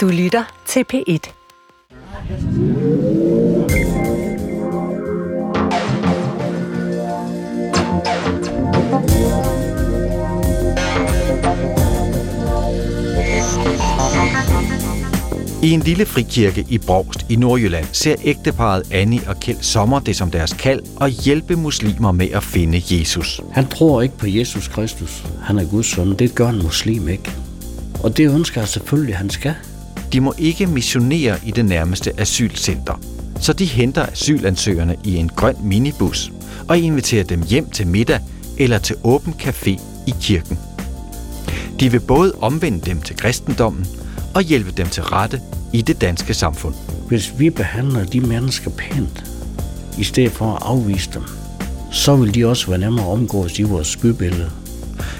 Du lytter til P1. I en lille frikirke i Brogst i Nordjylland ser ægteparet Annie og Kjeld Sommer det som deres kald at hjælpe muslimer med at finde Jesus. Han tror ikke på Jesus Kristus. Han er Guds søn. Det gør en muslim ikke. Og det ønsker jeg selvfølgelig, at han skal. De må ikke missionere i det nærmeste asylcenter, så de henter asylansøgerne i en grøn minibus og inviterer dem hjem til middag eller til åben café i kirken. De vil både omvende dem til kristendommen og hjælpe dem til rette i det danske samfund. Hvis vi behandler de mennesker pænt, i stedet for at afvise dem, så vil de også være nemmere omgås i vores bybillede.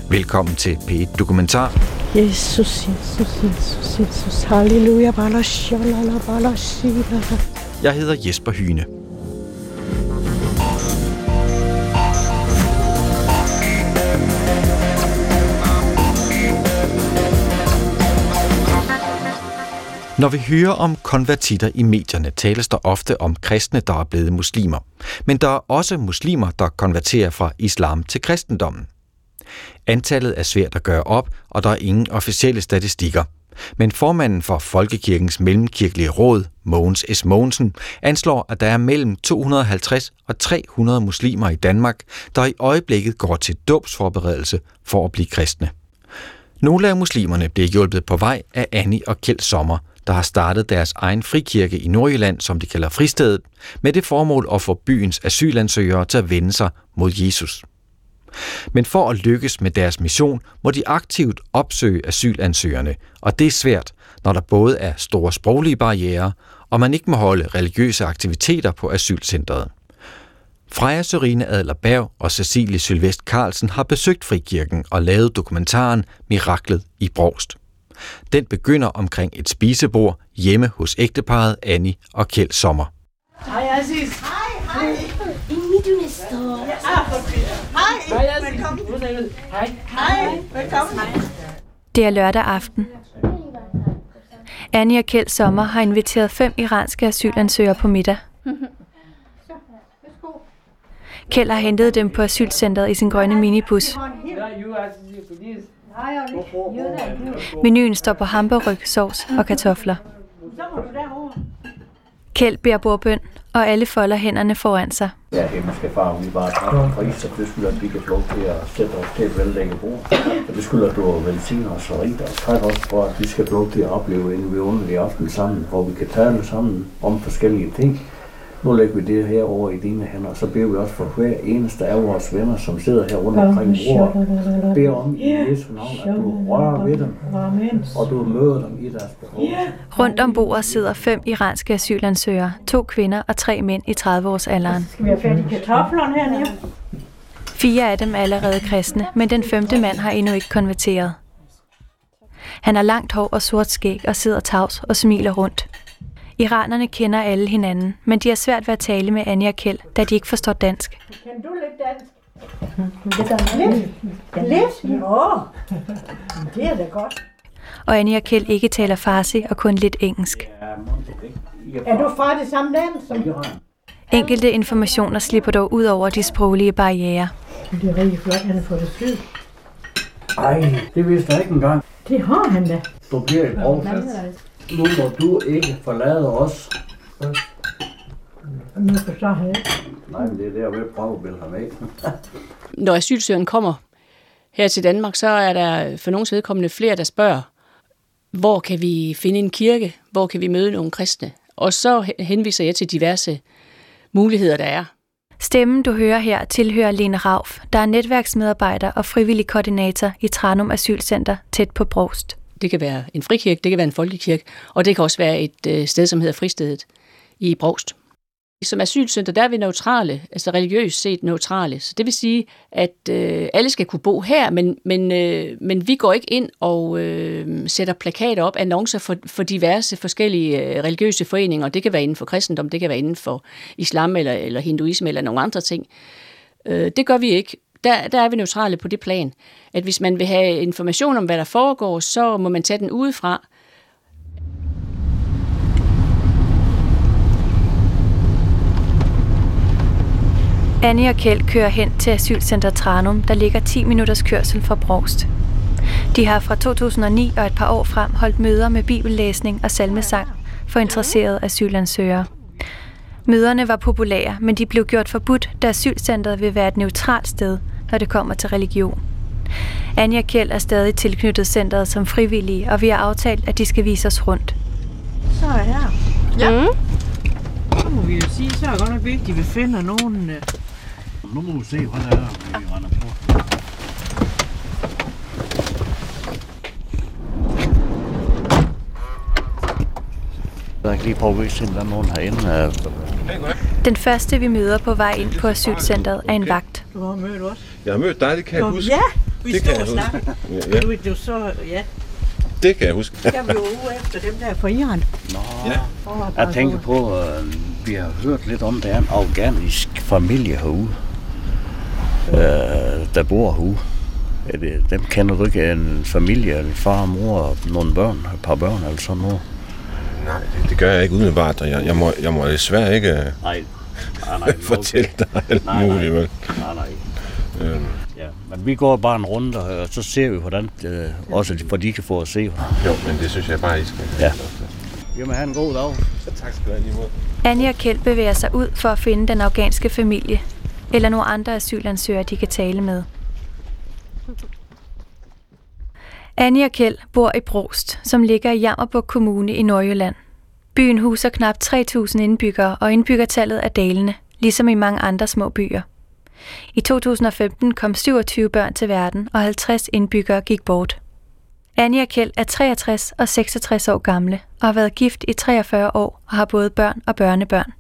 Velkommen til P1 Dokumentar. Jesus, Jesus, Jesus, Jesus. Halleluja. balashalala, balashalala. Jeg hedder Jesper Hyne. Når vi hører om konvertitter i medierne, tales der ofte om kristne, der er blevet muslimer. Men der er også muslimer, der konverterer fra islam til kristendommen. Antallet er svært at gøre op, og der er ingen officielle statistikker. Men formanden for Folkekirkens Mellemkirkelige Råd, Mogens S. Mogensen, anslår, at der er mellem 250 og 300 muslimer i Danmark, der i øjeblikket går til dåbsforberedelse for at blive kristne. Nogle af muslimerne bliver hjulpet på vej af Annie og Kjeld Sommer, der har startet deres egen frikirke i Nordjylland, som de kalder Fristedet, med det formål at få byens asylansøgere til at vende sig mod Jesus. Men for at lykkes med deres mission, må de aktivt opsøge asylansøgerne, og det er svært, når der både er store sproglige barriere, og man ikke må holde religiøse aktiviteter på asylcentret. Freja Sørine Adler og Cecilie Sylvest Carlsen har besøgt Frikirken og lavet dokumentaren Miraklet i Brogst. Den begynder omkring et spisebord hjemme hos ægteparet Annie og Kjeld Sommer. Hej Aziz. Hej, hej. I midtunister. Hej. Hej Velkommen. Hej. Hej. Velkommen. Det er lørdag aften. Annie og Kjeld Sommer har inviteret fem iranske asylansøgere på middag. Kjeld har hentet dem på asylcentret i sin grønne minibus. Menuen står på hamburg, sovs og kartofler. Kjeld beder bordbøn, og alle folder hænderne foran sig. Ja, himmelske far, vi bare takker en pris, så det skylder, at vi kan få lov til at sætte os til et vellægge bord. Og det skylder, at du velsigner os og rigt os. Tak også for, at vi skal få lov til at opleve en vidunderlig aften sammen, hvor vi kan tale sammen om forskellige ting. Nu lægger vi det her over i dine hænder, og så beder vi også for hver eneste af vores venner, som sidder her rundt omkring bordet. Beder om i Jesu navn, at du rører ved dem, og du møder dem i deres behov. Rundt om bordet sidder fem iranske asylansøgere, to kvinder og tre mænd i 30-årsalderen. Skal vi have fat i kartoflerne hernede? Fire af dem er allerede kristne, men den femte mand har endnu ikke konverteret. Han har langt hår og sort skæg og sidder tavs og smiler rundt. Iranerne kender alle hinanden, men de har svært ved at tale med Anja og Kjeld, da de ikke forstår dansk. Kan du lidt dansk? Lidt? Lidt? Nå, det er da godt. Og Anja og Kjeld ikke taler farsi og kun lidt engelsk. Er du fra det samme land som... Enkelte informationer slipper dog ud over de sproglige barriere. Det er rigtig flot, han har fået det syd. Ej, det vidste jeg ikke engang. Det har han da. Du bliver i. Nu må du ikke forlade os. Nu forstår han ikke. Nej, men det er der, vi prøver at bilde ham af. Når asylsøgeren kommer her til Danmark, så er der for nogens vedkommende flere, der spørger, hvor kan vi finde en kirke? Hvor kan vi møde nogle kristne? Og så henviser jeg til diverse muligheder, der er. Stemmen, du hører her, tilhører Lene Rauf, der er netværksmedarbejder og frivillig koordinator i Tranum Asylcenter tæt på Brost. Det kan være en frikirke, det kan være en folkekirke, og det kan også være et øh, sted, som hedder Fristedet i Brogst. Som asylcenter, der er vi neutrale, altså religiøst set neutrale. Så det vil sige, at øh, alle skal kunne bo her, men, men, øh, men vi går ikke ind og øh, sætter plakater op, annoncer for, for diverse forskellige øh, religiøse foreninger. Det kan være inden for kristendom, det kan være inden for islam eller, eller hinduisme eller nogle andre ting. Øh, det gør vi ikke der, der er vi neutrale på det plan, at hvis man vil have information om, hvad der foregår, så må man tage den udefra. Annie og Kjeld kører hen til asylcenter Tranum, der ligger 10 minutters kørsel fra Brogst. De har fra 2009 og et par år frem holdt møder med bibellæsning og salmesang for interesserede asylansøgere. Møderne var populære, men de blev gjort forbudt, da asylcenteret vil være et neutralt sted, når det kommer til religion. Anja Kjeld er stadig tilknyttet centret som frivillige, og vi har aftalt, at de skal vise os rundt. Så er jeg her. Ja. Mm. Så må vi jo sige, så er det godt nok vigtigt, at vi finder nogen... øh, Nu må vi se, hvad der er, vi render på. Jeg kan lige prøve at vise, om der er nogen herinde. øh, Den første, vi møder på vej ind på asylcentret, er en vagt. Du har mødt os. Jeg har mødt dig, det kan jeg Nå, huske. Ja, vi Det stod kan og jeg snakkede. Ja, Du, du så, ja, det kan jeg huske. jeg blev ude efter dem der fra Iran. Nå, Ja. For jeg tænker på, at vi har hørt lidt om, at der er en afghanisk familie herude, øh, der bor herude. Er det, dem kender du ikke, en familie, en far og mor og nogle børn, et par børn eller sådan noget? Nej, det, det gør jeg ikke umiddelbart, og jeg, jeg, må, jeg må desværre ikke øh, Nej, nej, nej. fortælle dig alt Nej, nej. muligt. Vel? Nej, nej. Øhm, Ja, men vi går bare en runde, og så ser vi, hvordan øh, også for de kan få at se. jo, men det synes jeg bare, I skal. Ja. Jamen, have en god dag. Så tak skal du have lige måde. Annie og Kjeld bevæger sig ud for at finde den afghanske familie, eller nogle andre asylansøgere, de kan tale med. Annie og Kjeld bor i Brost, som ligger i Jammerburg Kommune i Nordjylland. Byen huser knap 3.000 indbyggere, og indbyggertallet er dalende, ligesom i mange andre små byer. I 2015 kom 27 børn til verden, og 50 indbyggere gik bort. Annie og Kjeld er 63 og 66 år gamle, og har været gift i 43 år og har både børn og børnebørn.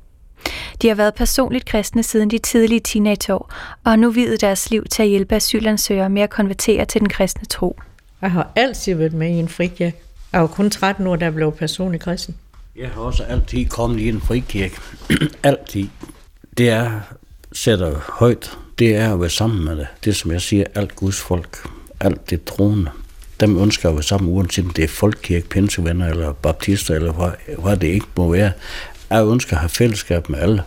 De har været personligt kristne siden de tidlige teenageår, og har nu videt deres liv til at hjælpe asylansøgere med at konvertere til den kristne tro. Jeg har altid været med i en frikirke. Jeg var kun 13 år, da jeg blev personlig kristen. Jeg har også altid kommet i en frikirke. altid. Det er, sætter højt, det er at være sammen med det. Det som jeg siger, alt Guds folk, alt det troende. Dem ønsker at være sammen, uanset om det er folkekirke, pinsevenner eller baptister, eller hvad, hvad det ikke må være. Jeg ønsker at have fællesskab med alle.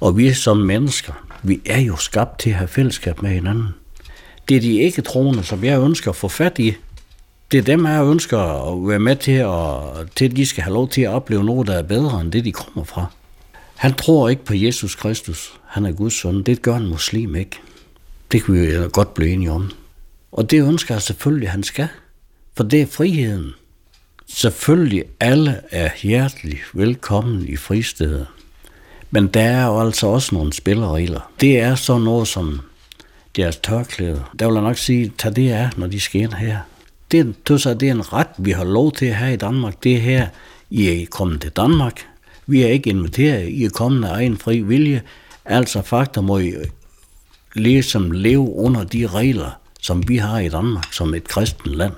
Og vi som mennesker, vi er jo skabt til at have fællesskab med hinanden. Det er de ikke troende, som jeg ønsker at få fat i, det er dem, jeg ønsker at være med til, at, til at de skal have lov til at opleve noget, der er bedre end det, de kommer fra. Han tror ikke på Jesus Kristus. Han er Guds søn. Det gør en muslim ikke. Det kan vi jo godt blive enige om. Og det ønsker jeg selvfølgelig, at han skal. For det er friheden. Selvfølgelig alle er hjertelig velkommen i fristedet. Men der er jo altså også nogle spilleregler. Det er så noget som deres tørklæder. Der vil jeg nok sige, tag det af, når de skal ind her. Det, er- det, så det er en ret, vi har lov til her i Danmark. Det er her, I er kommet til Danmark. Vi er ikke inviteret. I er kommet af egen fri vilje. Altså fakta må I ligesom leve under de regler, som vi har i Danmark som et kristent land.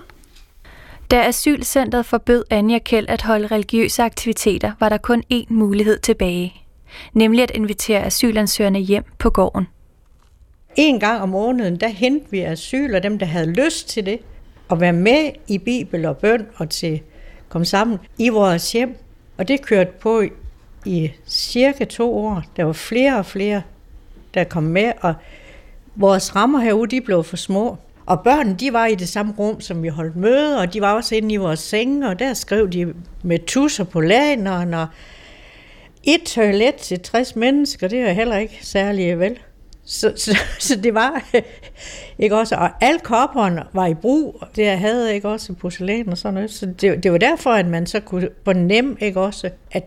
Da asylcentret forbød Anja Kjeld at holde religiøse aktiviteter, var der kun én mulighed tilbage. Nemlig at invitere asylansøgerne hjem på gården. En gang om måneden, der hentede vi asyl, og dem, der havde lyst til det, at være med i Bibel og bøn og til komme sammen i vores hjem. Og det kørte på i cirka to år. Der var flere og flere, der kom med, og vores rammer herude, de blev for små. Og børnene, de var i det samme rum, som vi holdt møde, og de var også inde i vores senge, og der skrev de med tusser på lagen, og et toilet til 60 mennesker, det er heller ikke særlig vel. Så, så, så det var ikke også, og alle kopperne var i brug, det havde ikke også porcelæn og sådan noget, så det, det var derfor, at man så kunne fornemme ikke også, at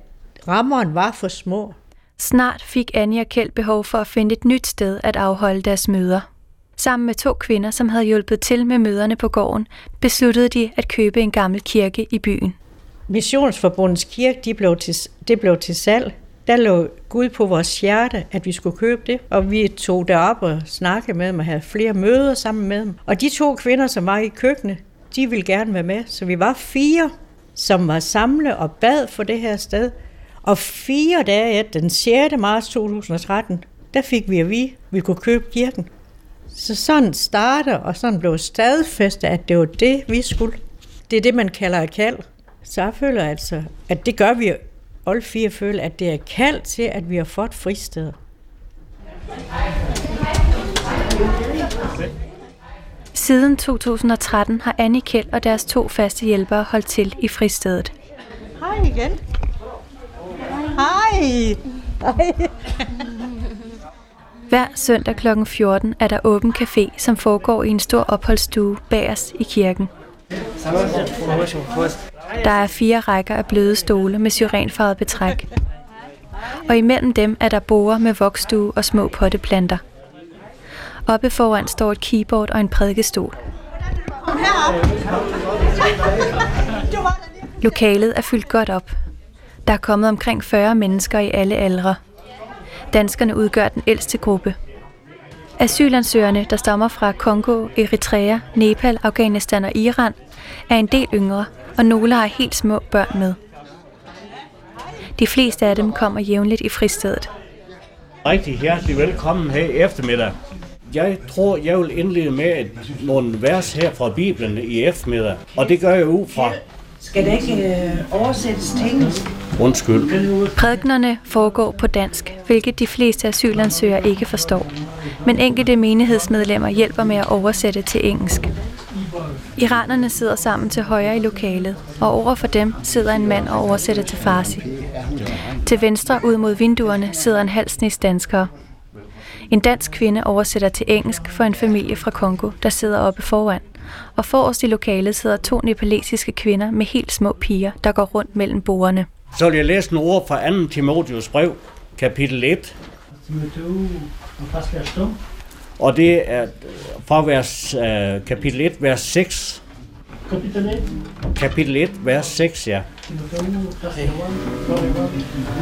rammerne var for små. Snart fik Anja Kjeld behov for at finde et nyt sted at afholde deres møder. Sammen med to kvinder, som havde hjulpet til med møderne på gården, besluttede de at købe en gammel kirke i byen. Missionsforbundets kirke, de blev til, det blev til salg. Der lå Gud på vores hjerte, at vi skulle købe det, og vi tog derop og snakkede med dem og havde flere møder sammen med dem. Og de to kvinder, som var i køkkenet, de ville gerne være med, så vi var fire, som var samlet og bad for det her sted. Og fire dage efter, den 6. marts 2013, der fik vi at vide, at vi kunne købe kirken. Så sådan starter, og sådan blev stadfæstet, at det var det, vi skulle. Det er det, man kalder et kald. Så jeg føler altså, at det gør vi, alle fire føler, at det er kald til, at vi har fået fristeder. Siden 2013 har Annie Kjeld og deres to faste hjælpere holdt til i fristedet. Hej igen. Hej. Hej. Hver søndag kl. 14 er der åben café, som foregår i en stor opholdsstue bagerst i kirken. Der er fire rækker af bløde stole med syrenfarvet betræk. Og imellem dem er der borer med voksstue og små potteplanter. Oppe foran står et keyboard og en prædikestol. Lokalet er fyldt godt op. Der er kommet omkring 40 mennesker i alle aldre. Danskerne udgør den ældste gruppe. Asylansøgerne, der stammer fra Kongo, Eritrea, Nepal, Afghanistan og Iran, er en del yngre, og nogle har helt små børn med. De fleste af dem kommer jævnligt i fristedet. Rigtig hjertelig velkommen her i eftermiddag. Jeg tror, jeg vil indlede med et, nogle vers her fra Bibelen i eftermiddag, og det gør jeg ud fra. Skal det ikke øh, oversættes til engelsk? Undskyld. Prædiknerne foregår på dansk, hvilket de fleste asylansøgere ikke forstår. Men enkelte menighedsmedlemmer hjælper med at oversætte til engelsk. Iranerne sidder sammen til højre i lokalet, og over for dem sidder en mand og oversætter til farsi. Til venstre ud mod vinduerne sidder en halv snes danskere. En dansk kvinde oversætter til engelsk for en familie fra Kongo, der sidder oppe foran. Og forrest i lokalet sidder to nepalesiske kvinder med helt små piger, der går rundt mellem bordene. Så vil jeg læse nogle ord fra 2. Timotheus brev, kapitel 1, og det er øh, fra vers, øh, kapitel 1, vers 6. Kapitel 1, vers 6, ja.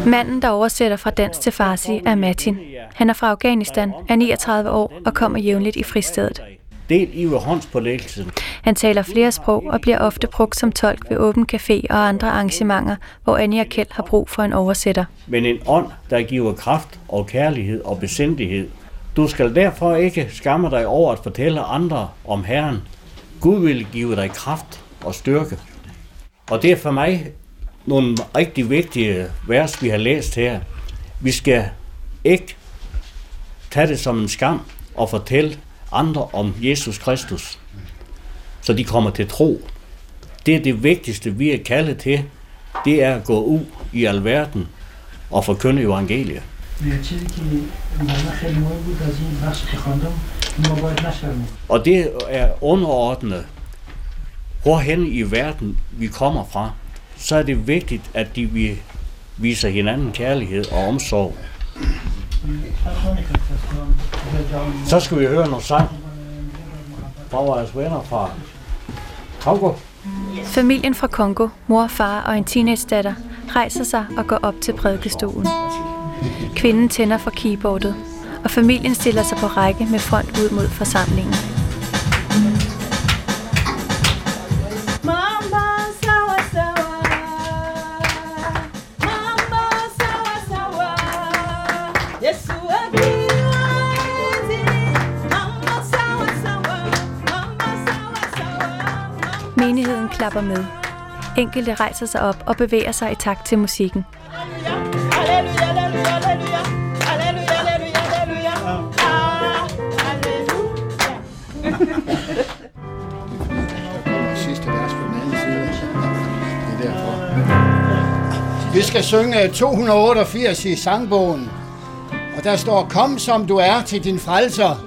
Manden, der oversætter fra dansk til farsi, er Martin. Han er fra Afghanistan, er 39 år og kommer jævnligt i fristedet. Del i håndspålæggelsen. Han taler flere sprog og bliver ofte brugt som tolk ved åben café og andre arrangementer, hvor Anja Kjeld har brug for en oversætter. men en ånd, der giver kraft og kærlighed og besindighed. Du skal derfor ikke skamme dig over at fortælle andre om Herren. Gud vil give dig kraft og styrke. Og det er for mig nogle rigtig vigtige vers, vi har læst her. Vi skal ikke tage det som en skam og fortælle andre om Jesus Kristus, så de kommer til tro. Det er det vigtigste, vi er kaldet til, det er at gå ud i alverden og forkynde evangeliet. Og det er underordnet, hvorhen i verden vi kommer fra, så er det vigtigt, at de vi viser hinanden kærlighed og omsorg. Så skal vi høre noget sang fra vores venner fra Kongo. Familien fra Kongo, mor, far og en teenage-datter, rejser sig og går op til prædikestolen. Kvinden tænder for keyboardet, og familien stiller sig på række med front ud mod forsamlingen. Menigheden klapper med. Enkelte rejser sig op og bevæger sig i takt til musikken. Halleluja, halleluja, halleluja. Halleluja, halleluja, halleluja. Ah, halleluja. sidste vers på den anden side. Det er derfor. Vi skal synge eh, 288 i sangbogen. Og der står, kom som du er til din frelser.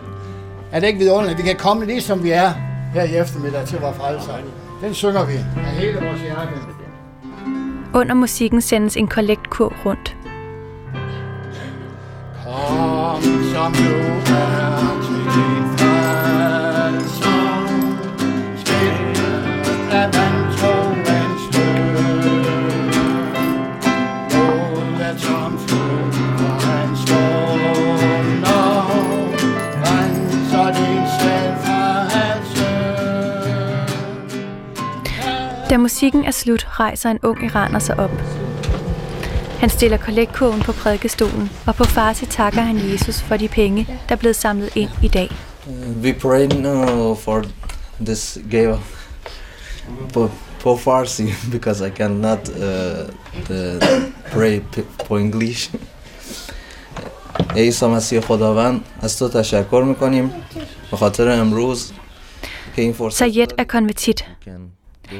Er det ikke vidunderligt? Vi kan komme lige som vi er her i eftermiddag til vores frelser. Den synger vi af hele vores hjerte. Under musikken sendes en kollektkur rundt. Kom som du er til din frelser. Da musikken er slut, rejser en ung iraner sig op. Han stiller kollektkurven på prædikestolen, og på farsi takker han Jesus for de penge, der er blevet samlet ind i dag. we pray now for this gave for, for Farsi because I cannot uh, the pray p- for English. ای عیسی مسیح خداوند از تو تشکر میکنیم به خاطر امروز که این فرصت Sayed er konvertit.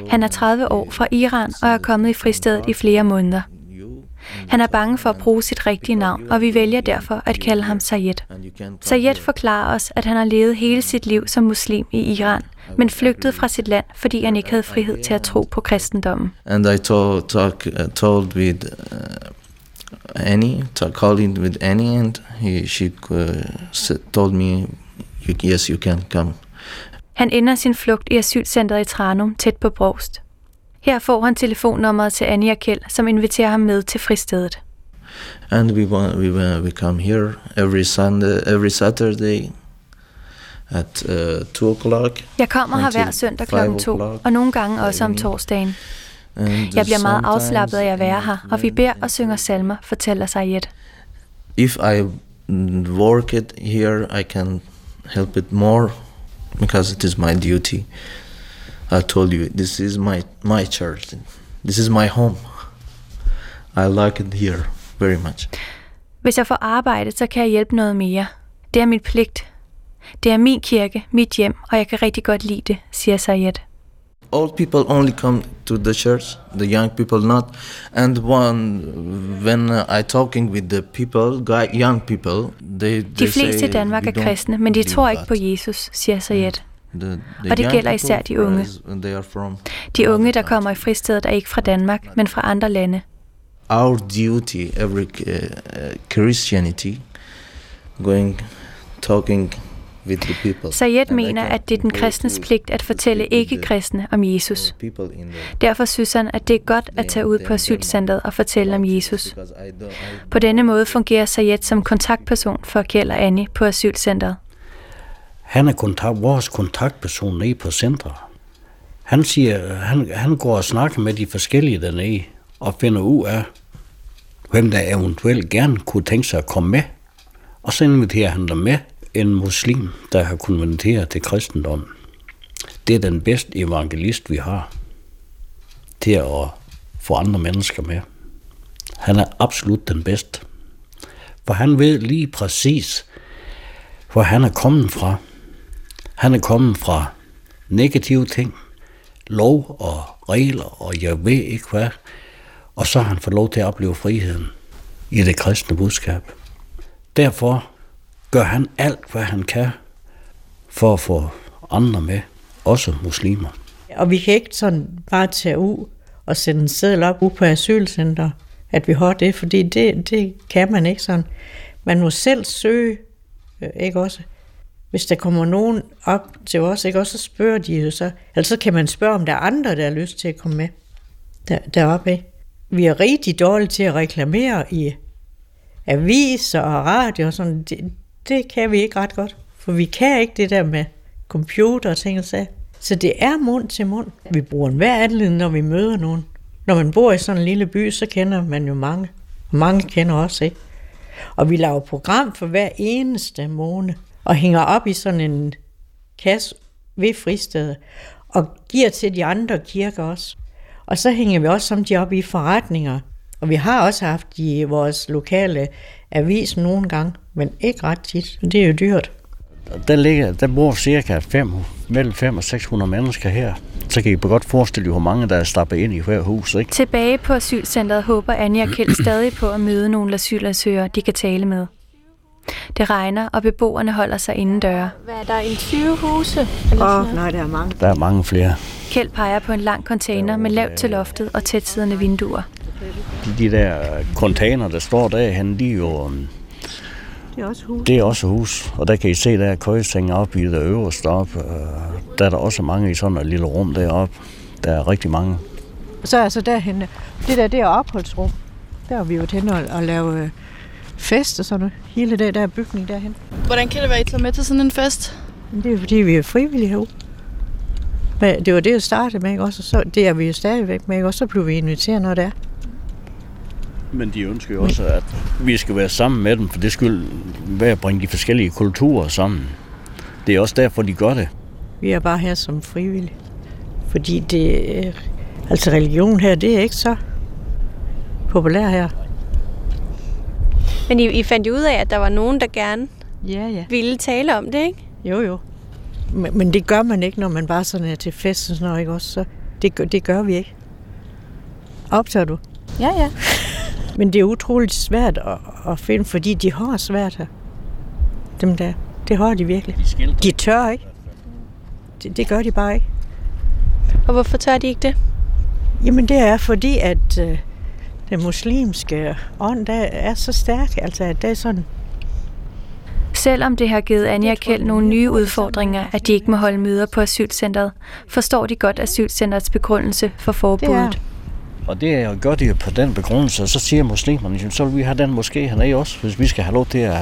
han er 30 år fra Iran og er kommet i fristedet i flere måneder. Han er bange for at bruge sit rigtige navn, og vi vælger derfor at kalde ham Sayed. Sayed forklarer os, at han har levet hele sit liv som muslim i Iran, men flygtede fra sit land, fordi han ikke havde frihed til at tro på kristendommen. and I told talk uh, told with uh, Annie, talk, with Annie, and he she uh, told me, yes, you can come. Han ender sin flugt i asylcentret i Tranum, tæt på Brost. Her får han telefonnummeret til Annie og Kjeld, som inviterer ham med til fristedet. And we wa- we wa- we come here every Sunday, every Saturday at uh, two o'clock. Jeg kommer her hver søndag kl. 2, o'clock. og nogle gange også om torsdagen. Jeg bliver meget afslappet af at være her, og vi beder og synger salmer, fortæller Sayed. If I work it here, I can help it more because it is my duty. I told you this is my my church. This is my home. I like it here very much. Hvis jeg får arbejde, så kan jeg hjælpe noget mere. Det er min pligt. Det er min kirke, mit hjem, og jeg kan rigtig godt lide det, siger Sayed. Old people only come to the church, the young people not. And one, when I talking with the people, guy, young people, they, De they fleste say i Danmark er kristne, men de tror ikke på Jesus, siger Sayed. The, the Og det gælder især de unge. they are from De unge, der kommer i fristedet, er ikke fra Danmark, men fra andre lande. our duty, every uh, uh, Christianity, going, talking. Sayed mener, at det er den kristnes pligt at fortælle ikke-kristne om Jesus. Derfor synes han, at det er godt at tage ud på asylcentret og fortælle om Jesus. På denne måde fungerer Sayed som kontaktperson for Kjeld og Annie på asylcentret. Han er kontakt, vores kontaktperson nede på centret. Han siger, han, han går og snakker med de forskellige dernede, og finder ud af, hvem der eventuelt gerne kunne tænke sig at komme med. Og så inviterer han dem med, en muslim, der har konverteret til kristendommen. Det er den bedste evangelist, vi har, til at få andre mennesker med. Han er absolut den bedste. For han ved lige præcis, hvor han er kommet fra. Han er kommet fra negative ting, lov og regler, og jeg ved ikke hvad. Og så har han fået lov til at opleve friheden i det kristne budskab. Derfor gør han alt, hvad han kan, for at få andre med, også muslimer. Og vi kan ikke sådan bare tage ud og sende en seddel op ude på asylcenter, at vi har det, fordi det, det kan man ikke sådan. Man må selv søge, øh, ikke også? Hvis der kommer nogen op til os, ikke også, så spørger de jo så, eller så kan man spørge, om der er andre, der har lyst til at komme med der, deroppe. Ikke? Vi er rigtig dårlige til at reklamere i aviser og radio og sådan. Det, det kan vi ikke ret godt, for vi kan ikke det der med computer og ting og sager. Så det er mund til mund. Vi bruger en hver anledning, når vi møder nogen. Når man bor i sådan en lille by, så kender man jo mange. Og mange kender også, ikke? Og vi laver program for hver eneste måned, og hænger op i sådan en kasse ved fristedet, og giver til de andre kirker også. Og så hænger vi også som de op i forretninger. Og vi har også haft i vores lokale avis nogle gange, men ikke ret tit. Det er jo dyrt. Der, ligger, der bor cirka 5, mellem 5 og 600 mennesker her. Så kan I godt forestille jer, hvor mange der er stappet ind i hver hus. Ikke? Tilbage på asylcentret håber Anja og Kjeld stadig på at møde nogle asylansøgere, de kan tale med. Det regner, og beboerne holder sig indendøre. Hvad er der, en 20 huse? Åh, oh, nej, der er mange. Der er mange flere. Kjeld peger på en lang container med lavt til loftet og tætsiddende vinduer. De der container, der står derhen, de er jo... Det er også hus. Det er også hus, og der kan I se, der er køjesenge oppe i det øverste op. Øh, Der er der også mange i sådan et lille rum deroppe. Der er rigtig mange. Så altså derhen, det der, det er opholdsrum. Der er vi jo hen og, og lave øh, fest og sådan noget. Hele det der bygning derhen. Hvordan kan det være, at I tager med til sådan en fest? Det er fordi, vi er frivillige herude. Men det var det, jeg startede med, ikke også? Og så, det er vi jo stadigvæk med, ikke også? Så blev vi inviteret, når det er. Men de ønsker jo også, at vi skal være sammen med dem, for det skulle være at bringe de forskellige kulturer sammen. Det er også derfor, de gør det. Vi er bare her som frivillige. Fordi det, øh, altså religion her, det er ikke så populær her. Men I, I fandt jo ud af, at der var nogen, der gerne ja, ja. ville tale om det, ikke? Jo, jo. Men, men det gør man ikke, når man bare sådan er til fest og sådan noget, ikke også? Så det, gør- det gør vi ikke. Optager du? Ja, ja. Men det er utroligt svært at, at finde, fordi de har svært her. Dem der. Det har de virkelig. De, de tør ikke. Det, det gør de bare ikke. Og hvorfor tør de ikke det? Jamen det er fordi, at øh, den muslimske ånd, der er så stærk. Altså, at det er sådan, Selvom det har givet Anja Kjeld nogle nye udfordringer, at de ikke må holde møder på asylcentret, forstår de godt asylcentrets begrundelse for forbuddet. Det er jo gør de jo på den begrundelse, og så siger muslimerne, så vil vi have den måske hernede også, hvis vi skal have lov til at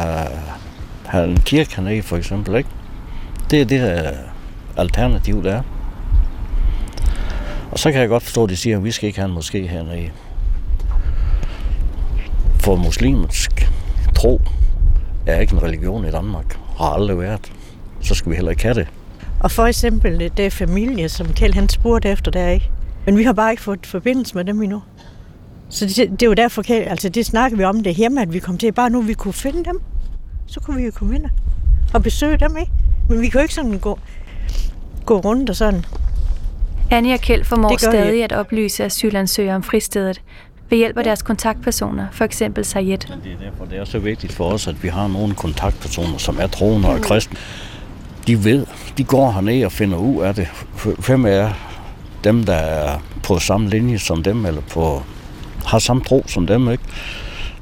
have, en kirke hernede for eksempel, ikke? Det er det øh, alternativ, der er. Og så kan jeg godt forstå, at de siger, at vi skal ikke have en moské hernede. For muslimsk tro er ikke en religion i Danmark. Har aldrig været. Så skal vi heller ikke have det. Og for eksempel øh, det er familie, som Kjell han spurgte efter der, ikke? Men vi har bare ikke fået forbindelse med dem endnu. Så det, det er jo derfor, altså det snakker vi om det hjemme, at vi kom til, bare nu vi kunne finde dem, så kunne vi jo komme ind og besøge dem, ikke? Men vi kan jo ikke sådan gå, gå rundt og sådan. Anja og Kjeld formår stadig ikke. at oplyse asylansøgere om fristedet ved hjælp af deres kontaktpersoner, for eksempel Sayed. Det er derfor, det er så vigtigt for os, at vi har nogle kontaktpersoner, som er troende og kristne. De ved, de går herned og finder ud af det. Hvem er dem, der er på samme linje som dem, eller på, har samme tro som dem, ikke?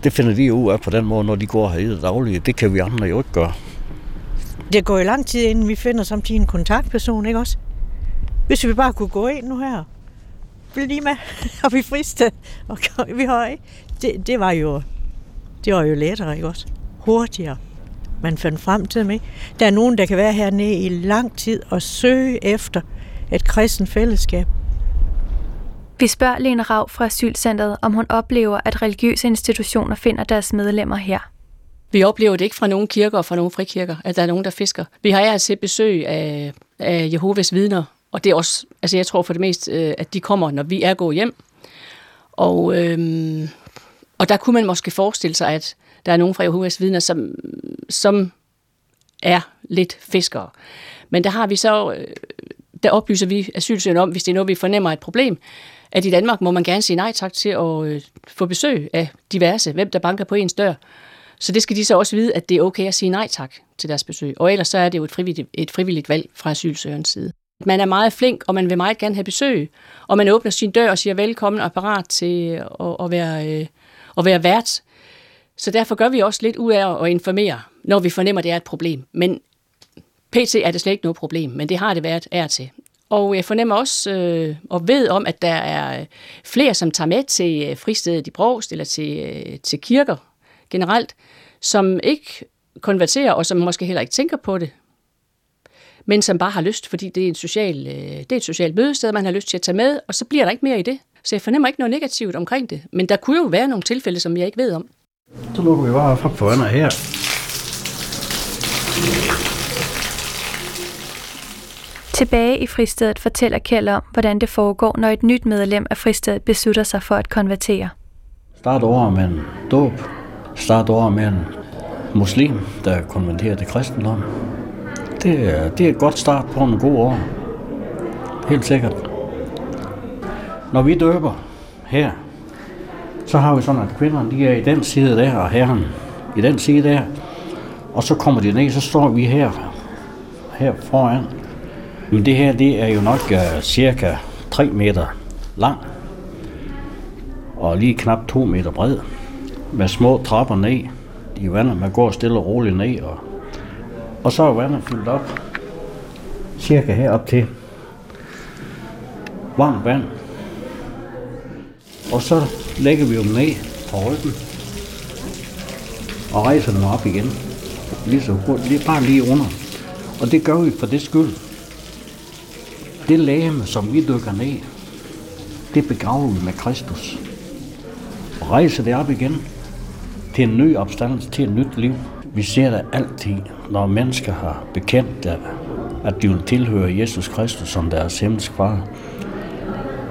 Det finder de ud af på den måde, når de går her i det daglige. Det kan vi andre jo ikke gøre. Det går jo lang tid, inden vi finder samtidig en kontaktperson, ikke også? Hvis vi bare kunne gå ind nu her. blive lige med? Og vi friste. Og vi har. Det, det, var jo, det var jo lettere, ikke også? Hurtigere. Man fandt frem til dem, ikke? Der er nogen, der kan være hernede i lang tid og søge efter et kristen fællesskab. Vi spørger Lene Rav fra asylcentret, om hun oplever, at religiøse institutioner finder deres medlemmer her. Vi oplever det ikke fra nogle kirker og fra nogle frikirker, at der er nogen, der fisker. Vi har altså set besøg af, af Jehovas vidner, og det er også, altså jeg tror for det meste, øh, at de kommer, når vi er gået hjem. Og, øhm, og der kunne man måske forestille sig, at der er nogen fra Jehovas vidner, som, som er lidt fiskere. Men der har vi så, øh, der oplyser vi asylsøgerne om, hvis det er noget, vi fornemmer et problem, at i Danmark må man gerne sige nej tak til at øh, få besøg af diverse, hvem der banker på ens dør. Så det skal de så også vide, at det er okay at sige nej tak til deres besøg. Og ellers så er det jo et frivilligt, et frivilligt valg fra asylsøgerens side. Man er meget flink, og man vil meget gerne have besøg. Og man åbner sin dør og siger velkommen og parat til at, at, være, øh, at være vært. Så derfor gør vi også lidt ud af at informere, når vi fornemmer, at det er et problem. Men PT er det slet ikke noget problem, men det har det været er til. Og jeg fornemmer også øh, og ved om, at der er flere, som tager med til øh, fristedet i Brogst eller til, øh, til kirker generelt, som ikke konverterer, og som måske heller ikke tænker på det, men som bare har lyst, fordi det er, en social, øh, det er et socialt mødested, man har lyst til at tage med, og så bliver der ikke mere i det. Så jeg fornemmer ikke noget negativt omkring det. Men der kunne jo være nogle tilfælde, som jeg ikke ved om. Så lukker vi bare op for vandet her. Tilbage i fristedet fortæller Kjeld om, hvordan det foregår, når et nyt medlem af fristedet beslutter sig for at konvertere. Start over med en dåb. Start over med en muslim, der konverterer til kristendom. Det er, det er et godt start på en god år. Helt sikkert. Når vi døber her, så har vi sådan, at kvinderne de er i den side der, og herren i den side der. Og så kommer de ned, så står vi her, her foran. Men det her, det er jo nok uh, cirka 3 meter lang og lige knap 2 meter bred, med små trapper ned i vandet. Man går stille og roligt ned, og, og så er vandet fyldt op, cirka herop til varmt vand. Og så lægger vi dem ned på ryggen, og rejser dem op igen. Lige så hurtigt, lige, bare lige under. Og det gør vi for det skyld. Det lægeme, som vi dykker ned, det begraver vi med Kristus og rejser det op igen til en ny opstandelse, til et nyt liv. Vi ser det altid, når mennesker har bekendt, at, at de vil tilhøre Jesus Kristus som deres himmelske far.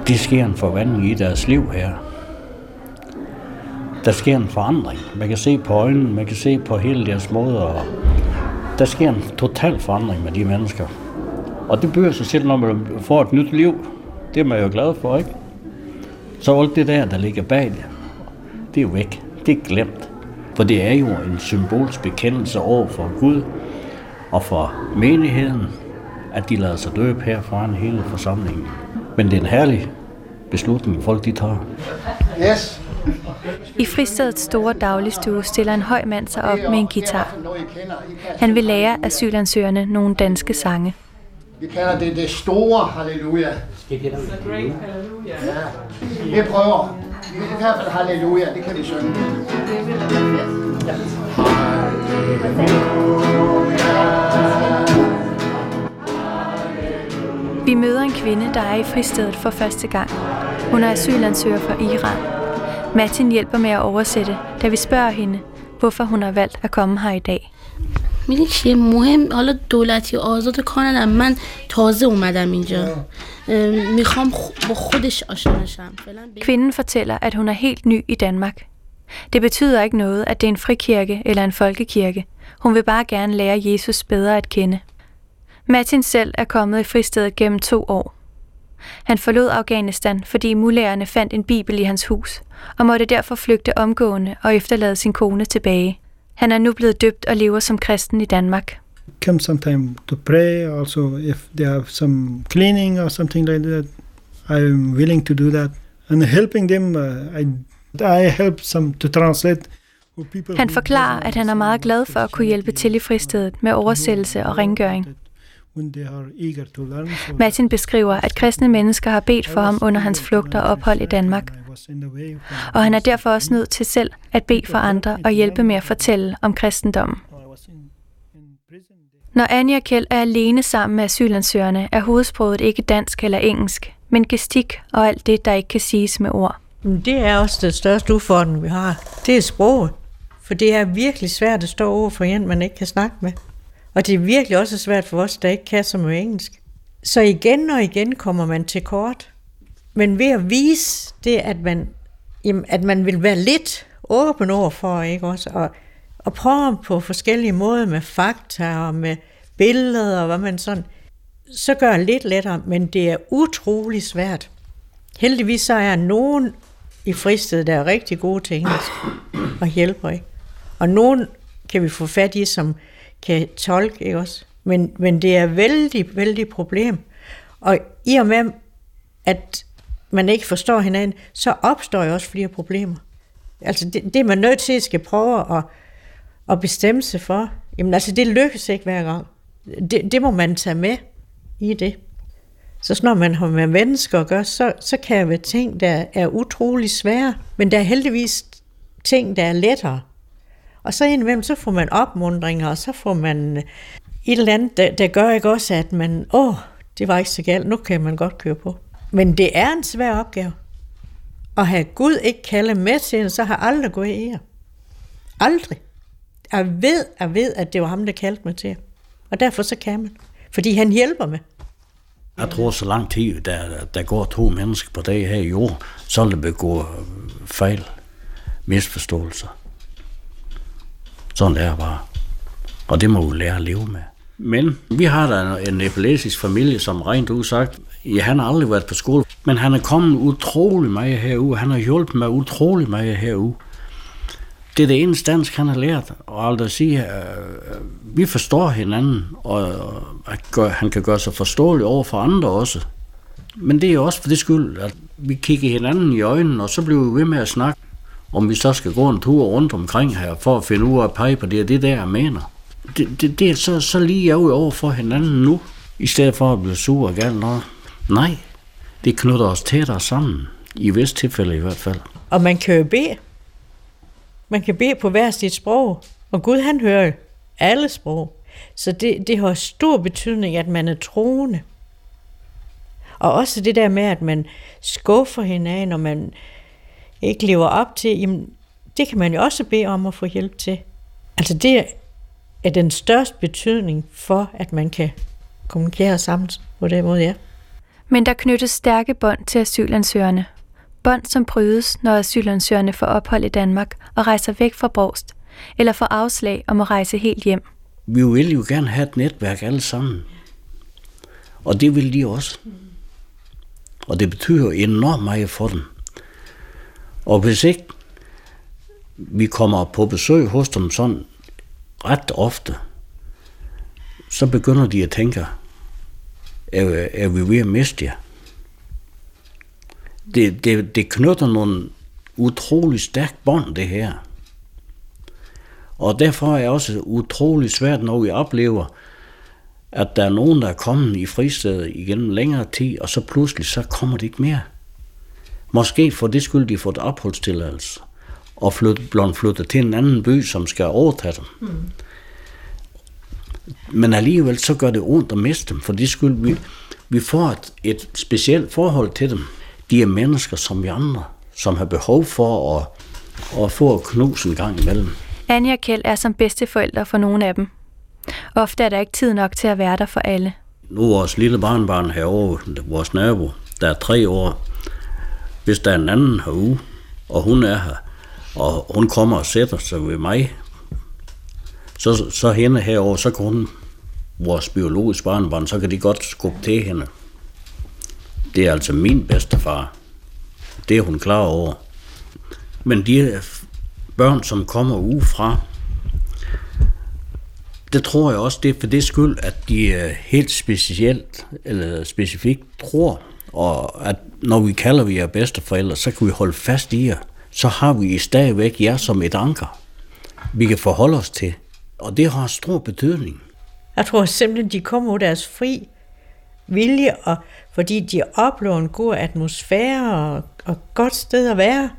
Det sker en forvandling i deres liv her. der sker en forandring. Man kan se på øjnene, man kan se på hele deres måde, og der sker en total forandring med de mennesker. Og det bøger sig selv, når man får et nyt liv. Det er man jo glad for, ikke? Så alt det der, der ligger bag det, det er jo væk. Det er glemt. For det er jo en symbolsk bekendelse over for Gud og for menigheden, at de lader sig døbe her foran hele forsamlingen. Men det er en herlig beslutning, folk de tager. Yes. I fristedets store dagligstue stiller en høj mand sig op med en guitar. Han vil lære asylansøgerne nogle danske sange. Vi kalder det det store halleluja. The great hallelujah. Ja. Vi prøver. I hvert fald halleluja, det kan vi synge. Vi møder en kvinde, der er i fristedet for første gang. Hun er asylansøger fra Iran. Martin hjælper med at oversætte, da vi spørger hende, hvorfor hun har valgt at komme her i dag. میدونی چیه مهم حالا دولتی آزاد کانادا من تازه اومدم اینجا اه، میخوام خ- با خودش آشنا نشم فعلا به- Kvinden fortæller, at hun er helt ny i Danmark. Det betyder ikke noget, at det er en frikirke eller en folkekirke. Hun vil bare gerne lære Jesus bedre at kende. Martin selv er kommet i fristedet gennem to år. Han forlod Afghanistan, fordi mullærerne fandt en bibel i hans hus, og måtte derfor flygte omgående og efterlade sin kone tilbage. Han er nu blevet døbt og lever som kristen i Danmark. Come sometime to pray. Also, if they have some cleaning or something like that, I'm willing to do that. And helping them, uh, I I help some to translate. Han forklarer, at han er meget glad for at kunne hjælpe til i fristedet med oversættelse og rengøring. Martin beskriver, at kristne mennesker har bedt for ham under hans flugt og ophold i Danmark. Og han er derfor også nødt til selv at bede for andre og hjælpe med at fortælle om kristendommen. Når Anja og Kjeld er alene sammen med asylansøgerne, er hovedsproget ikke dansk eller engelsk, men gestik og alt det, der ikke kan siges med ord. Det er også den største udfordring, vi har. Det er sproget. For det er virkelig svært at stå over for en, man ikke kan snakke med. Og det er virkelig også svært for os, der ikke kan så engelsk. Så igen og igen kommer man til kort. Men ved at vise det, at man, jamen, at man vil være lidt åben over for, ikke også? Og, og prøve på forskellige måder med fakta og med billeder og hvad man sådan, så gør det lidt lettere, men det er utrolig svært. Heldigvis så er nogen i fristed, der er rigtig gode til engelsk og hjælper, ikke? Og nogen kan vi få fat i, som kan tolke, ikke også? Men, men det er vældig, vældig problem. Og i og med, at man ikke forstår hinanden, så opstår jo også flere problemer. Altså det, det man nødt til at skal prøve at, at bestemme sig for. Jamen altså det lykkes ikke hver gang. Det, det må man tage med i det. Så når man har med mennesker at gøre, så, så kan det være ting, der er utrolig svære, men der er heldigvis ting, der er lettere. Og så indimellem, så får man opmundringer, og så får man øh, et eller andet, der, der gør ikke også, at man, åh, det var ikke så galt, nu kan man godt køre på. Men det er en svær opgave. At have Gud ikke kalde med til en, så har jeg aldrig gået i jer. Aldrig. Jeg ved, jeg ved, at det var ham, der kaldte mig til. Og derfor så kan man. Fordi han hjælper mig. Jeg tror, så lang tid, der, der går to mennesker på dag her i jord, så vil det begå fejl, misforståelser. Sådan er det bare. Og det må vi lære at leve med. Men vi har da en nepalesisk familie, som rent ud sagt, ja, han har aldrig været på skole, men han er kommet utrolig meget herude. Han har hjulpet mig utrolig meget herude. Det er det eneste dansk, han har lært. Og alt at sige, øh, vi forstår hinanden, og at han kan gøre sig forståelig over for andre også. Men det er også for det skyld, at vi kigger hinanden i øjnene, og så bliver vi ved med at snakke, om vi så skal gå en tur rundt omkring her, for at finde ud af at pege på det, og det der, jeg mener. Det, det, det er så, så lige ærgerligt over for hinanden nu, i stedet for at blive sur og galt noget. Nej, det knytter os tættere sammen, i vist tilfælde i hvert fald. Og man kan jo bede. Man kan bede på hver sit sprog. Og Gud han hører jo alle sprog. Så det, det har stor betydning, at man er troende. Og også det der med, at man skuffer hinanden, og man ikke lever op til, jamen, det kan man jo også bede om at få hjælp til. Altså det er den største betydning for, at man kan kommunikere sammen på den måde, ja. Men der knyttes stærke bånd til asylansøgerne. Bånd, som brydes, når asylansøgerne får ophold i Danmark og rejser væk fra Brost, eller får afslag om at rejse helt hjem. Vi vil jo gerne have et netværk alle sammen. Og det vil de også. Og det betyder enormt meget for dem. Og hvis ikke vi kommer på besøg hos dem sådan ret ofte, så begynder de at tænke, er, er vi ved at miste jer? Det, det, det knytter nogle utrolig stærkt bånd, det her. Og derfor er det også utrolig svært, når vi oplever, at der er nogen, der er kommet i fristedet igennem længere tid, og så pludselig så kommer det ikke mere. Måske for det skyld, de fået opholdstilladelse og flyt, blevet flyttet til en anden by, som skal overtage dem. Mm. Men alligevel så gør det ondt at miste dem, for det skyld vi, vi får et, et specielt forhold til dem. De er mennesker som vi andre, som har behov for at, at få knus en gang imellem. Anja og Kjeld er som bedsteforældre for nogle af dem. Ofte er der ikke tid nok til at være der for alle. Nu er vores lille barnbarn herovre, vores nabo, der er tre år. Hvis der er en anden herude, og hun er her, og hun kommer og sætter sig ved mig, så, så hende herover, så kan hun, vores biologiske barnebarn, så kan de godt skubbe til hende. Det er altså min bedstefar. Det er hun klar over. Men de børn, som kommer udefra, det tror jeg også, det er for det skyld, at de helt specielt, eller specifikt tror, og at når vi kalder vi jer bedsteforældre, så kan vi holde fast i jer. Så har vi stadigvæk jer som et anker, vi kan forholde os til. Og det har stor betydning. Jeg tror simpelthen, de kommer ud deres fri vilje, og fordi de oplever en god atmosfære og, og godt sted at være.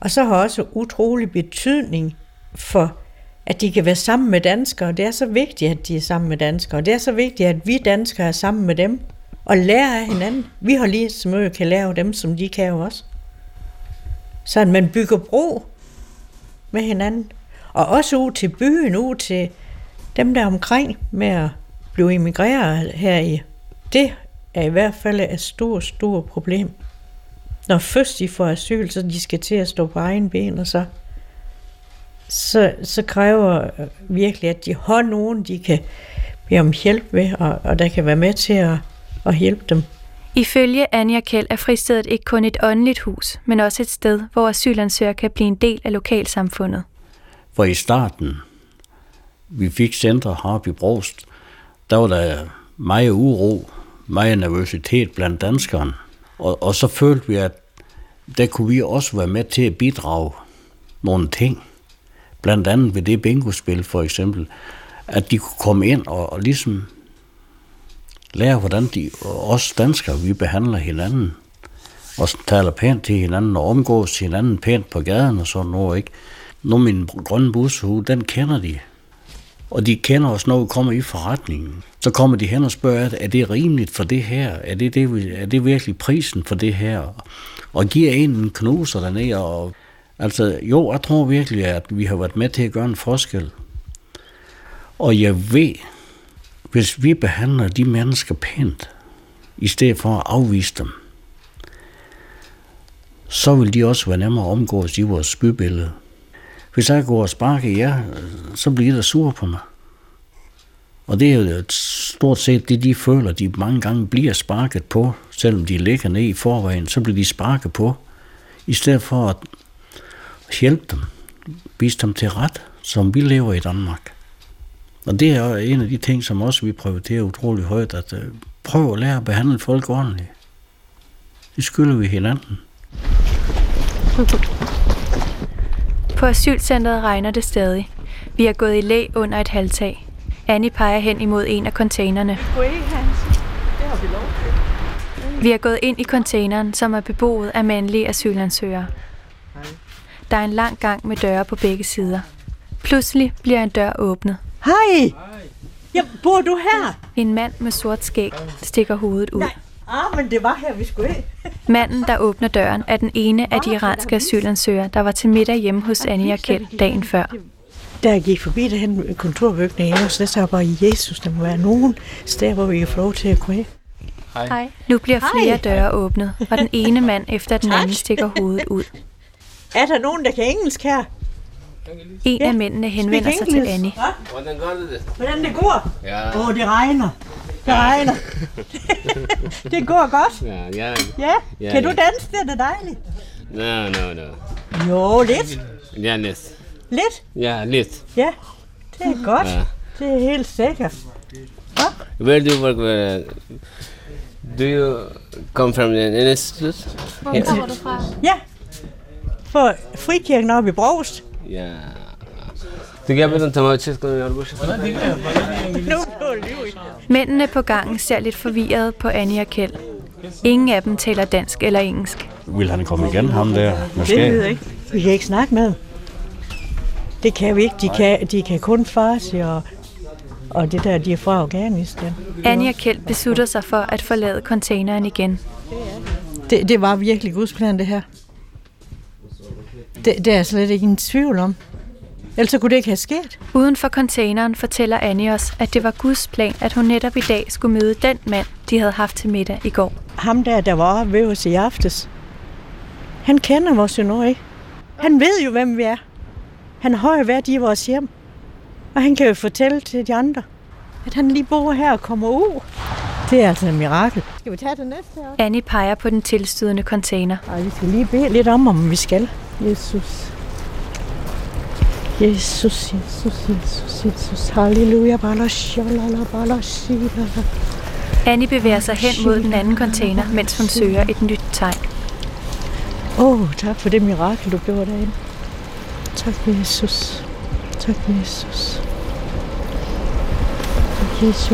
Og så har også utrolig betydning for, at de kan være sammen med danskere. Det er så vigtigt, at de er sammen med danskere. Det er så vigtigt, at vi danskere er sammen med dem og lære af hinanden. Vi har lige så meget kan lære dem, som de kan jo også. Så at man bygger bro med hinanden. Og også ud til byen, ud til dem der omkring med at blive emigreret her i. Det er i hvert fald et stort, stort problem. Når først de får asyl, så de skal til at stå på egen ben, og så, så, så kræver virkelig, at de har nogen, de kan bede om hjælp ved, og, og der kan være med til at, at hjælpe dem. Ifølge Anja Kjeld er fristedet ikke kun et åndeligt hus, men også et sted, hvor asylansøgere kan blive en del af lokalsamfundet. For i starten, vi fik centre heroppe i Brost, der var der meget uro, meget nervøsitet blandt danskerne. Og, og så følte vi, at der kunne vi også være med til at bidrage nogle ting. Blandt andet ved det bingospil for eksempel, at de kunne komme ind og, og ligesom lære, hvordan de, os danskere, vi behandler hinanden. Og taler pænt til hinanden og omgås hinanden pænt på gaden og sådan noget, ikke? Nu min grønne bushue, den kender de. Og de kender os, når vi kommer i forretningen. Så kommer de hen og spørger, er det rimeligt for det her? Er det, det, er det virkelig prisen for det her? Og giver en en knuser dernede. Og, altså, jo, jeg tror virkelig, at vi har været med til at gøre en forskel. Og jeg ved, hvis vi behandler de mennesker pænt, i stedet for at afvise dem, så vil de også være nemmere at omgås i vores bybillede. Hvis jeg går og sparker jer, så bliver der sur på mig. Og det er jo stort set det, de føler, de mange gange bliver sparket på, selvom de ligger ned i forvejen, så bliver de sparket på, i stedet for at hjælpe dem, vise dem til ret, som vi lever i Danmark. Og det er en af de ting, som også vi prioriterer utrolig højt, at prøve at lære at behandle folk ordentligt. Det skylder vi hinanden. På asylcentret regner det stadig. Vi er gået i læ under et halvtag. Annie peger hen imod en af containerne. Vi er gået ind i containeren, som er beboet af mandlige asylansøgere. Der er en lang gang med døre på begge sider. Pludselig bliver en dør åbnet. Hej! Ja, bor du her? En mand med sort skæg stikker hovedet ud. Nej, ah, men det var her, vi skulle ind. Manden, der åbner døren, er den ene af de iranske asylansøgere, der var til middag hjemme hos Annie og Kjeld dagen før. Da jeg gik forbi kontorbygning, kontorbygningen, så sagde jeg bare, Jesus, der må være nogen steder, hvor vi kan få lov til at gå ind. Hej. Hej. Nu bliver flere Hej. døre åbnet, og den ene mand efter den anden stikker hovedet ud. Er der nogen, der kan engelsk her? En ja. af mændene henvender sig til Annie. Hvordan gør du det? Hvordan det går? Ja. Åh, oh, det regner. Det regner. det går godt. Ja, ja. Ja, ja kan du danse? Det er det dejligt. No, no, no. Jo, lidt. Ja, lidt. Lidt? Ja, lidt. Ja, det er godt. Ja. Det er helt sikkert. Hva? Where do you work? Where, do you come from an institute? Hvor kommer du fra? Ja, for frikirken oppe i Brost. Ja. Det mig til Mændene på gangen ser lidt forvirret på Annie og Kjeld. Ingen af dem taler dansk eller engelsk. Vil han komme igen, ham der? Måske? Det ved jeg ikke. Vi kan ikke snakke med dem. Det kan vi ikke. De kan, de kan kun farsi og, og det der, de er fra Afghanistan. Annie og Kjeld beslutter sig for at forlade containeren igen. Det, det var virkelig Guds plan, det her. Det, det er jeg slet ikke en tvivl om. Ellers kunne det ikke have sket. Uden for containeren fortæller Annie os, at det var Guds plan, at hun netop i dag skulle møde den mand, de havde haft til middag i går. Ham der, der var ved os i aftes, han kender vores jo ikke. Han ved jo, hvem vi er. Han har jo været i vores hjem. Og han kan jo fortælle til de andre, at han lige bor her og kommer ud. Det er altså et mirakel. Skal vi tage det næste her? Annie peger på den tilstødende container. Ej, vi skal lige bede lidt om, om vi skal. Jesus. Jesus, Jesus, Jesus, Jesus. Halleluja. Annie bevæger sig hen mod den anden container, mens hun søger et nyt tegn. Åh, oh, tak for det mirakel, du gjorde derinde. Tak Jesus. Tak Jesus. Jesus,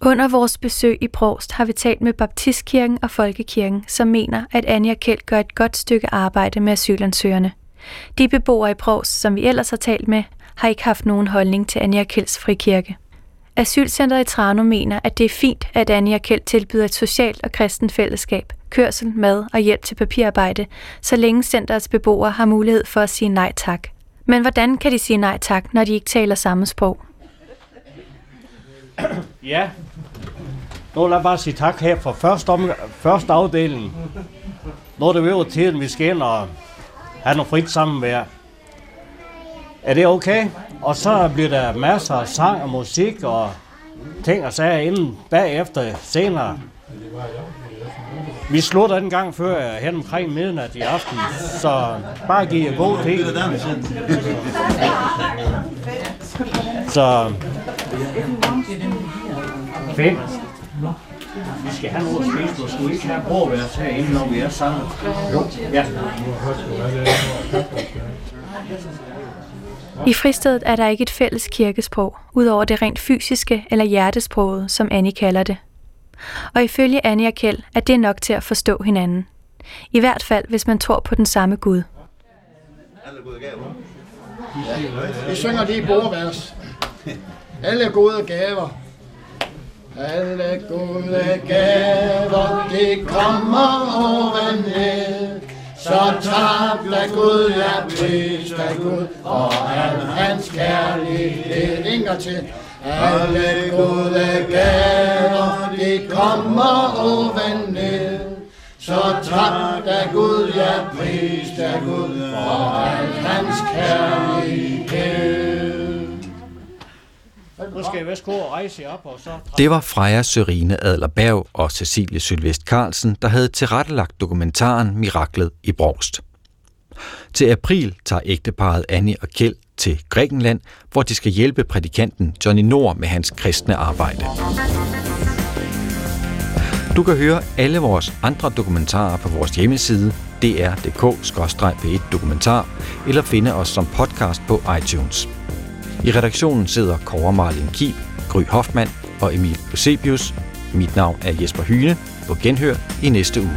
under vores besøg i Prost har vi talt med Baptistkirken og Folkekirken, som mener, at Anja Kjeld gør et godt stykke arbejde med asylansøgerne. De beboere i Prost, som vi ellers har talt med, har ikke haft nogen holdning til Anja Kjelds frikirke. Asylcentret i Trano mener, at det er fint, at Anja Kjeld tilbyder et socialt og kristen fællesskab, kørsel, mad og hjælp til papirarbejde, så længe centrets beboere har mulighed for at sige nej tak. Men hvordan kan de sige nej tak, når de ikke taler samme sprog? Ja, nu lad bare sige tak her for første, om, første afdeling. Nu er det ved tiden, vi skal ind og have noget frit sammenvær. Er det okay? Og så bliver der masser af sang og musik og ting og sager inden bagefter senere. Vi slutter den gang før øh, hen omkring midnat i aften, så bare giv jer god tid. Så fedt. Vi skal have noget at spise, og skulle ikke have overvært herinde, når vi er sammen. Jo. Ja. I fristedet er der ikke et fælles kirkesprog, udover det rent fysiske eller hjertesproget, som Annie kalder det. Og ifølge Annie og Kjeld er det nok til at forstå hinanden. I hvert fald, hvis man tror på den samme Gud. Vi synger lige bordvers. Alle gode gaver. Alle gode gaver, de kommer over ned. Så tak da Gud, ja pris da Gud, og al hans kærlighed. Inger til. Alle gode gaver, de kommer oven ned. Så tak da Gud, ja pris da Gud, og al hans kærlighed. Nu skal jeg og rejse op, og så... Det var Freja Sørine Adlerberg og Cecilie Sylvest Carlsen, der havde tilrettelagt dokumentaren Miraklet i Brogst. Til april tager ægteparet Annie og Kjeld til Grækenland, hvor de skal hjælpe prædikanten Johnny Nord med hans kristne arbejde. Du kan høre alle vores andre dokumentarer på vores hjemmeside dr.dk-p1dokumentar eller finde os som podcast på iTunes. I redaktionen sidder Kåre Marlin Kib, Gry Hoffmann og Emil Eusebius. Mit navn er Jesper Hyne. På genhør i næste uge.